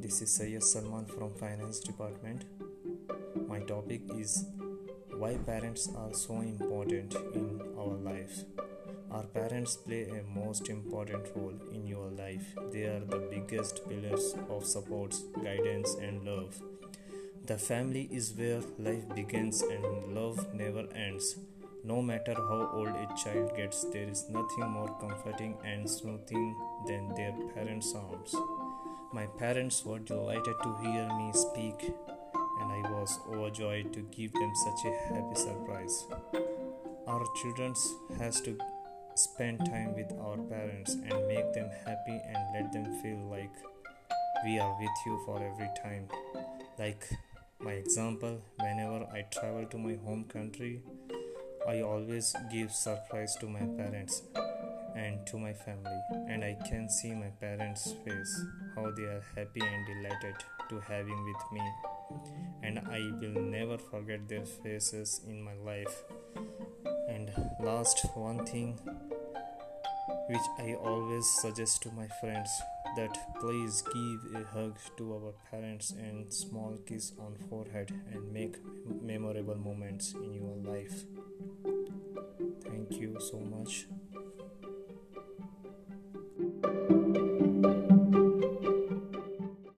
this is Sayyid Salman from Finance Department. My topic is why parents are so important in our life. Our parents play a most important role in your life. They are the biggest pillars of support, guidance and love. The family is where life begins and love never ends. No matter how old a child gets, there is nothing more comforting and soothing than their parents' arms. My parents were delighted to hear me speak, and I was overjoyed to give them such a happy surprise. Our children has to spend time with our parents and make them happy and let them feel like we are with you for every time. Like my example, whenever I travel to my home country, I always give surprise to my parents and to my family and I can see my parents face how they are happy and delighted to having with me. And I will never forget their faces in my life. And last one thing which I always suggest to my friends that please give a hug to our parents and small kiss on forehead and make memorable moments in your life